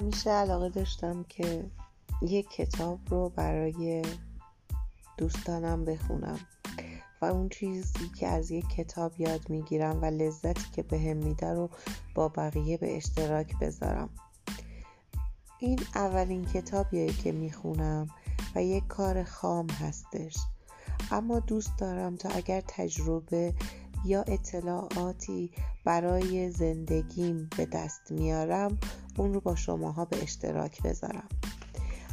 همیشه علاقه داشتم که یک کتاب رو برای دوستانم بخونم و اون چیزی که از یک کتاب یاد می‌گیرم و لذتی که بهم به میده رو با بقیه به اشتراک بذارم. این اولین کتابیه که می‌خونم و یک کار خام هستش. اما دوست دارم تا اگر تجربه یا اطلاعاتی برای زندگیم به دست میارم اون رو با شماها به اشتراک بذارم.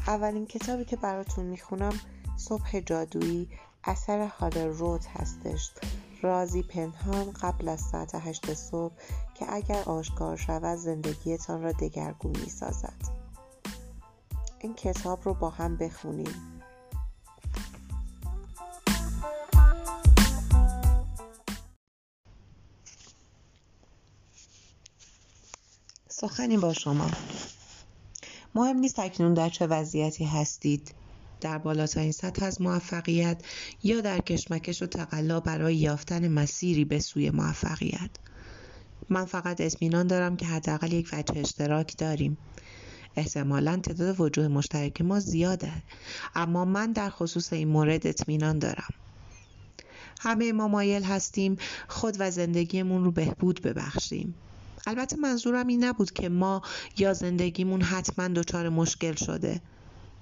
اولین کتابی که براتون می‌خونم صبح جادویی اثر هالر رود هستش. رازی پنهان قبل از ساعت هشت صبح که اگر آشکار شود زندگیتان را دگرگون می‌سازد. این کتاب رو با هم بخونیم. سخنی با شما. مهم نیست اکنون در چه وضعیتی هستید. در بالاترین سطح از موفقیت یا در کشمکش و تقلا برای یافتن مسیری به سوی موفقیت. من فقط اطمینان دارم که حداقل یک وجه اشتراک داریم. احتمالا تعداد وجوه مشترک ما زیاده اما من در خصوص این مورد اطمینان دارم. همه ما مایل هستیم خود و زندگیمون رو بهبود ببخشیم. البته منظورم این نبود که ما یا زندگیمون حتما دچار مشکل شده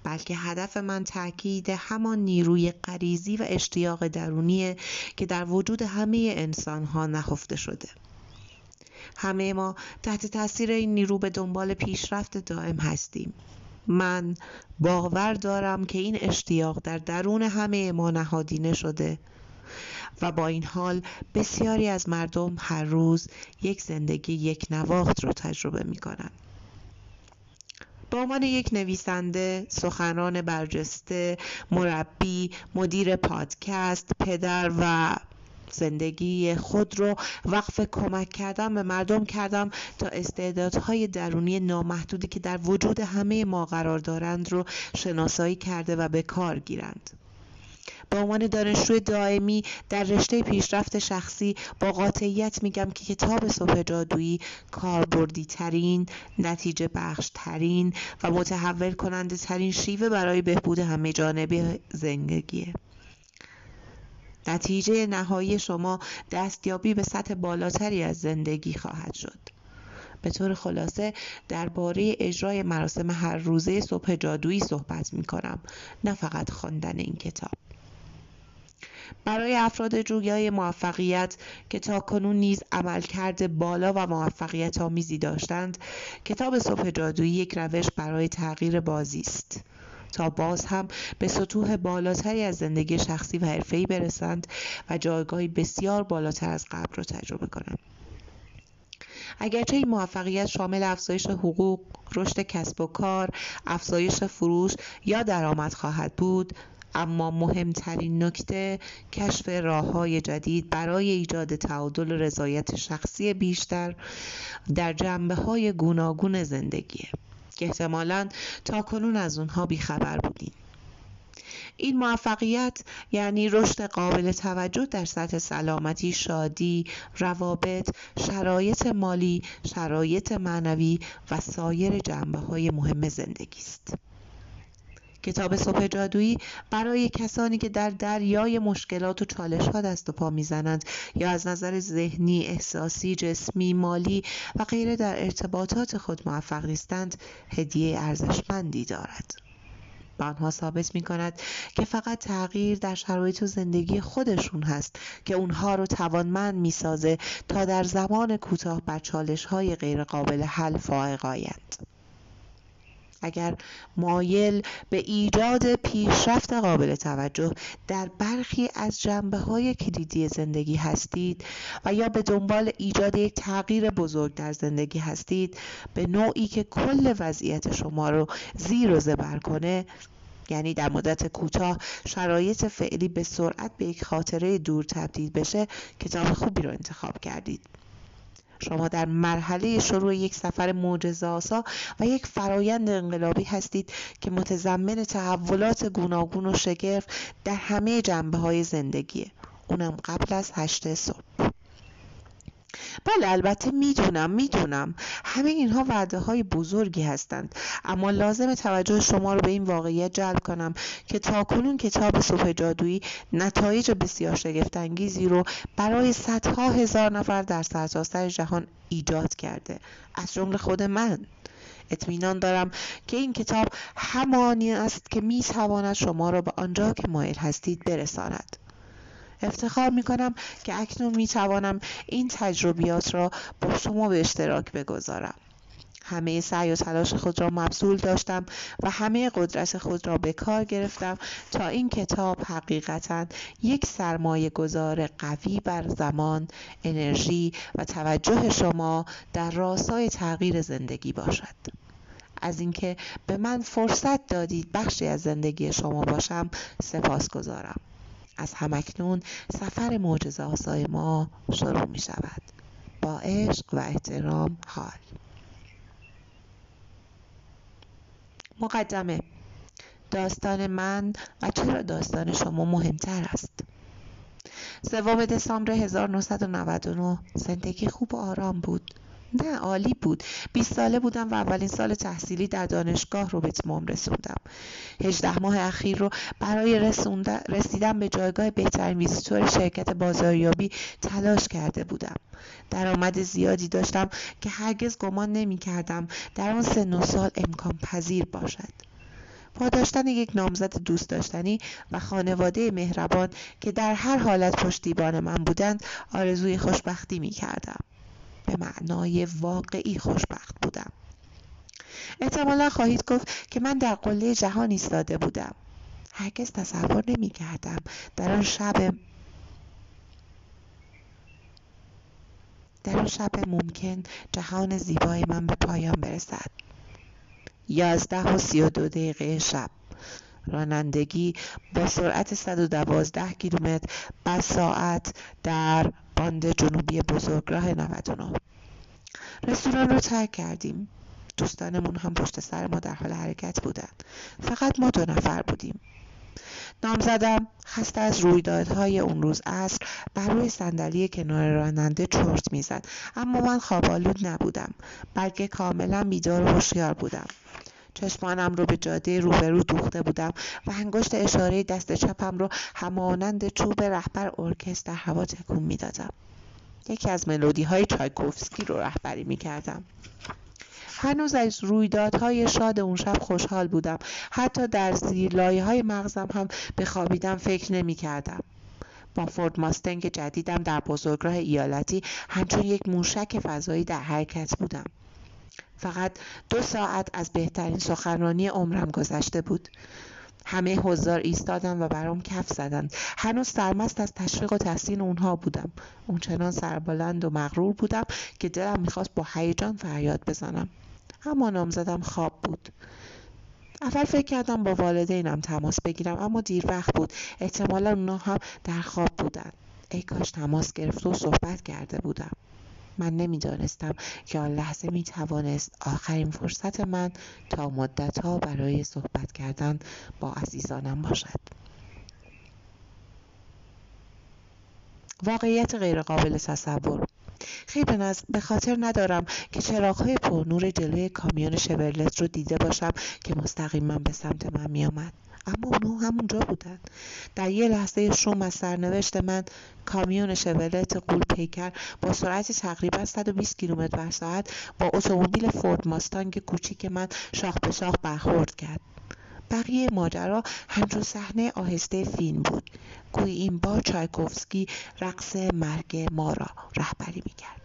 بلکه هدف من تاکید همان نیروی غریزی و اشتیاق درونیه که در وجود همه انسان ها نهفته شده. همه ما تحت تاثیر این نیرو به دنبال پیشرفت دائم هستیم. من باور دارم که این اشتیاق در درون همه ما نهادینه شده. و با این حال بسیاری از مردم هر روز یک زندگی یک نواخت رو تجربه می کنند. به عنوان یک نویسنده، سخنران برجسته، مربی، مدیر پادکست، پدر و زندگی خود رو وقف کمک کردم به مردم کردم تا استعدادهای درونی نامحدودی که در وجود همه ما قرار دارند رو شناسایی کرده و به کار گیرند. به عنوان دانشجوی دائمی در رشته پیشرفت شخصی با قاطعیت میگم که کتاب صبح جادویی کاربردی ترین نتیجه بخش ترین و متحول کننده ترین شیوه برای بهبود همه جانبی زندگیه. نتیجه نهایی شما دستیابی به سطح بالاتری از زندگی خواهد شد. به طور خلاصه درباره اجرای مراسم هر روزه صبح جادویی صحبت می کنم نه فقط خواندن این کتاب. برای افراد جویای موفقیت که تا کنون نیز عملکرد بالا و موفقیت آمیزی داشتند کتاب صبح جادویی یک روش برای تغییر بازی است. تا باز هم به سطوح بالاتری از زندگی شخصی و حرفه‌ای برسند و جایگاهی بسیار بالاتر از قبل را تجربه کنند. اگرچه این موفقیت شامل افزایش حقوق، رشد کسب و کار، افزایش فروش یا درآمد خواهد بود، اما مهمترین نکته کشف راه های جدید برای ایجاد تعادل و رضایت شخصی بیشتر در جنبه های گوناگون زندگیه که احتمالا تا کنون از اونها بیخبر بودیم این موفقیت یعنی رشد قابل توجه در سطح سلامتی، شادی، روابط، شرایط مالی، شرایط معنوی و سایر جنبه های مهم زندگی است. کتاب صبح جادویی برای کسانی که در دریای مشکلات و چالش ها دست و پا می‌زنند یا از نظر ذهنی، احساسی، جسمی، مالی و غیره در ارتباطات خود موفق نیستند هدیه ارزشمندی دارد. به آنها ثابت می کند که فقط تغییر در شرایط و زندگی خودشون هست که اونها رو توانمند می سازه تا در زمان کوتاه بر چالش های غیرقابل حل فائق آیند. اگر مایل به ایجاد پیشرفت قابل توجه در برخی از جنبه های کلیدی زندگی هستید و یا به دنبال ایجاد یک تغییر بزرگ در زندگی هستید به نوعی که کل وضعیت شما رو زیر و زبر کنه یعنی در مدت کوتاه شرایط فعلی به سرعت به یک خاطره دور تبدیل بشه کتاب خوبی رو انتخاب کردید. شما در مرحله شروع یک سفر معجزه‌آسا و یک فرایند انقلابی هستید که متضمن تحولات گوناگون و شگرف در همه جنبه های زندگیه اونم قبل از هشت صبح. بله البته می‌دونم می‌دونم. همه اینها وعده های بزرگی هستند. اما لازم توجه شما رو به این واقعیت جلب کنم که تاکنون کتاب صبح جادویی نتایج بسیار شگفتانگیزی رو برای صدها هزار نفر در سرتاسر جهان ایجاد کرده. از جمله خود من. اطمینان دارم که این کتاب همانی است که می تواند شما را به آنجا که مایل هستید برساند. افتخار می کنم که اکنون می توانم این تجربیات را با شما به اشتراک بگذارم همه سعی و تلاش خود را مبذول داشتم و همه قدرت خود را به کار گرفتم تا این کتاب حقیقتا یک سرمایه گذار قوی بر زمان، انرژی و توجه شما در راستای تغییر زندگی باشد. از اینکه به من فرصت دادید بخشی از زندگی شما باشم سپاس گذارم. از همکنون سفر معجزه آسای ما شروع می شود. با عشق و احترام حال. مقدمه. داستان من و چرا داستان شما مهمتر است. سوم دسامبر 1999 زندگی خوب و آرام بود. نه عالی بود. 20 ساله بودم و اولین سال تحصیلی در دانشگاه رو به تمام رسوندم. 18 ماه اخیر رو برای رسیدن به جایگاه بهترین ویزیتور شرکت بازاریابی تلاش کرده بودم. درآمد زیادی داشتم که هرگز گمان نمی کردم در آن سن و سال امکان پذیر باشد. با داشتن یک نامزد دوست داشتنی و خانواده مهربان که در هر حالت پشتیبان من بودند آرزوی خوشبختی می کردم. به معنای واقعی خوشبخت بودم. احتمالا خواهید گفت که من در قله جهان ایستاده بودم. هرگز تصور نمی کردم در آن شب در آن شب ممکن جهان زیبای من به پایان برسد. یازده و سی و دو دقیقه شب. رانندگی با سرعت 112 کیلومتر بر ساعت در باند جنوبی بزرگراه 99 رستوران رو ترک کردیم. دوستانمون هم پشت سر ما در حال حرکت بودن. فقط ما دو نفر بودیم. نام زدم خسته از رویدادهای اون روز عصر بر روی صندلی کنار راننده چرت می‌زد. اما من خوابالود نبودم بلکه کاملا بیدار و هوشیار بودم. چشمانم رو به جاده روبرو دوخته بودم و انگشت اشاره دست چپم رو همانند چوب رهبر ارکستر در هوا تکون می‌دادم یکی از ملودی های چایکوفسکی رو رهبری می کردم. هنوز از رویدادهای شاد اون شب خوشحال بودم حتی در زیر لایه های مغزم هم به خوابیدن فکر نمی کردم. با فورد ماستنگ جدیدم در بزرگراه ایالتی همچون یک موشک فضایی در حرکت بودم فقط دو ساعت از بهترین سخنرانی عمرم گذشته بود. همه حضار ایستادن و برام کف زدند. هنوز سرمست از تشویق و تحسین اونها بودم. اونچنان سربلند و مغرور بودم که دلم می‌خواست با هیجان فریاد بزنم. اما نامزدم خواب بود. اول فکر کردم با والدینم تماس بگیرم اما دیر وقت بود. احتمالا اونا هم در خواب بودن. ای کاش تماس گرفت و صحبت کرده بودم. من نمی‌دانستم که آن لحظه می توانست آخرین فرصت من تا مدت ها برای صحبت کردن با عزیزانم باشد. واقعیت غیرقابل تصور خیلی به خاطر ندارم که چراغهای پرنور جلوی کامیون شورلت رو دیده باشم که مستقیما به سمت من میآمد. اما اونو همونجا بودن. در یه لحظه شوم از سرنوشت من کامیون شولت قول پیکر با سرعت تقریبا 120 کیلومتر بر ساعت با اتومبیل فورد ماستانگ کوچیک من شاخ به شاخ برخورد کرد. بقیه ماجرا همچون صحنه آهسته فیلم بود. گویی این بار چایکوفسکی رقص مرگ ما را رهبری می‌کرد.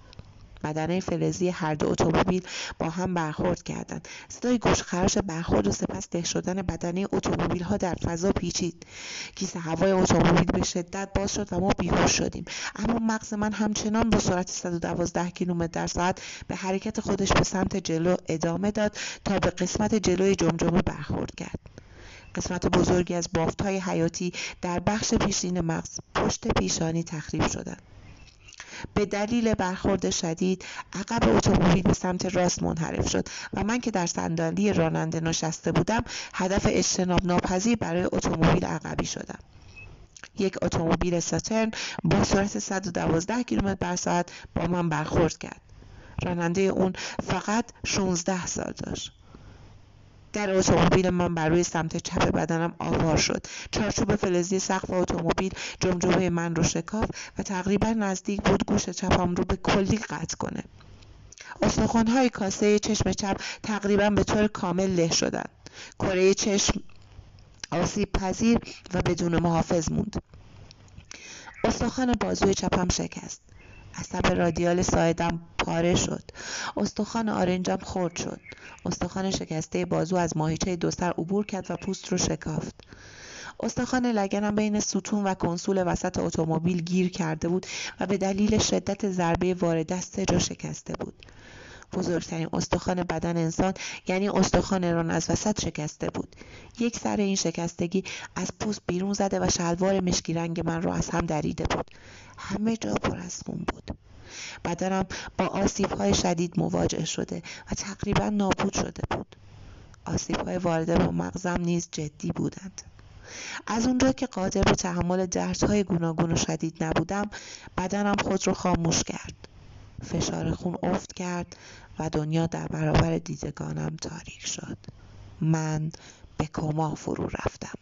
بدنه فلزی هر دو اتومبیل با هم برخورد کردند. صدای گوشخراش برخورد و سپس ده شدن بدنه اتومبیل ها در فضا پیچید. کیسه هوای اتومبیل به شدت باز شد و ما بیهوش شدیم. اما مغز من همچنان با سرعت 112 کیلومتر در ساعت به حرکت خودش به سمت جلو ادامه داد تا به قسمت جلوی جمجمه برخورد کرد. قسمت بزرگی از بافت های حیاتی در بخش پیشین مغز پشت پیشانی تخریب شدند. به دلیل برخورد شدید عقب اتومبیل به سمت راست منحرف شد و من که در صندلی راننده نشسته بودم هدف اجتناب ناپذیر برای اتومبیل عقبی شدم. یک اتومبیل ساترن با سرعت 112 کیلومتر بر ساعت با من برخورد کرد. راننده اون فقط 16 سال داشت. در اتومبیل من بر روی سمت چپ بدنم آوار شد. چارچوب فلزی سقف اتومبیل جمجمه من رو شکاف و تقریبا نزدیک بود گوش چپم رو به کلی قطع کنه. استخوانهای کاسه چشم چپ تقریبا به طور کامل له شدند. کره چشم آسیب پذیر و بدون محافظ موند. استخوان بازوی چپم شکست. عصب رادیال ساعدم پاره شد. استخوان آرنجم خرد شد. استخوان شکسته بازو از ماهیچه دو سر عبور کرد و پوست رو شکافت. استخوان لگنم بین ستون و کنسول وسط اتومبیل گیر کرده بود و به دلیل شدت ضربه وارد سه جا شکسته بود. بزرگترین استخوان بدن انسان یعنی استخوان ران از وسط شکسته بود. یک سر این شکستگی از پوست بیرون زده و شلوار مشکی رنگ من را از هم دریده بود. همه جا پر از خون بود. بدنم با آسیب های شدید مواجه شده و تقریبا نابود شده بود. آسیب های وارده به مغزم نیز جدی بودند. از اونجا که قادر به تحمل دردهای گوناگون و شدید نبودم بدنم خود را خاموش کرد. فشار خون افت کرد و دنیا در برابر دیدگانم تاریک شد. من به کما فرو رفتم.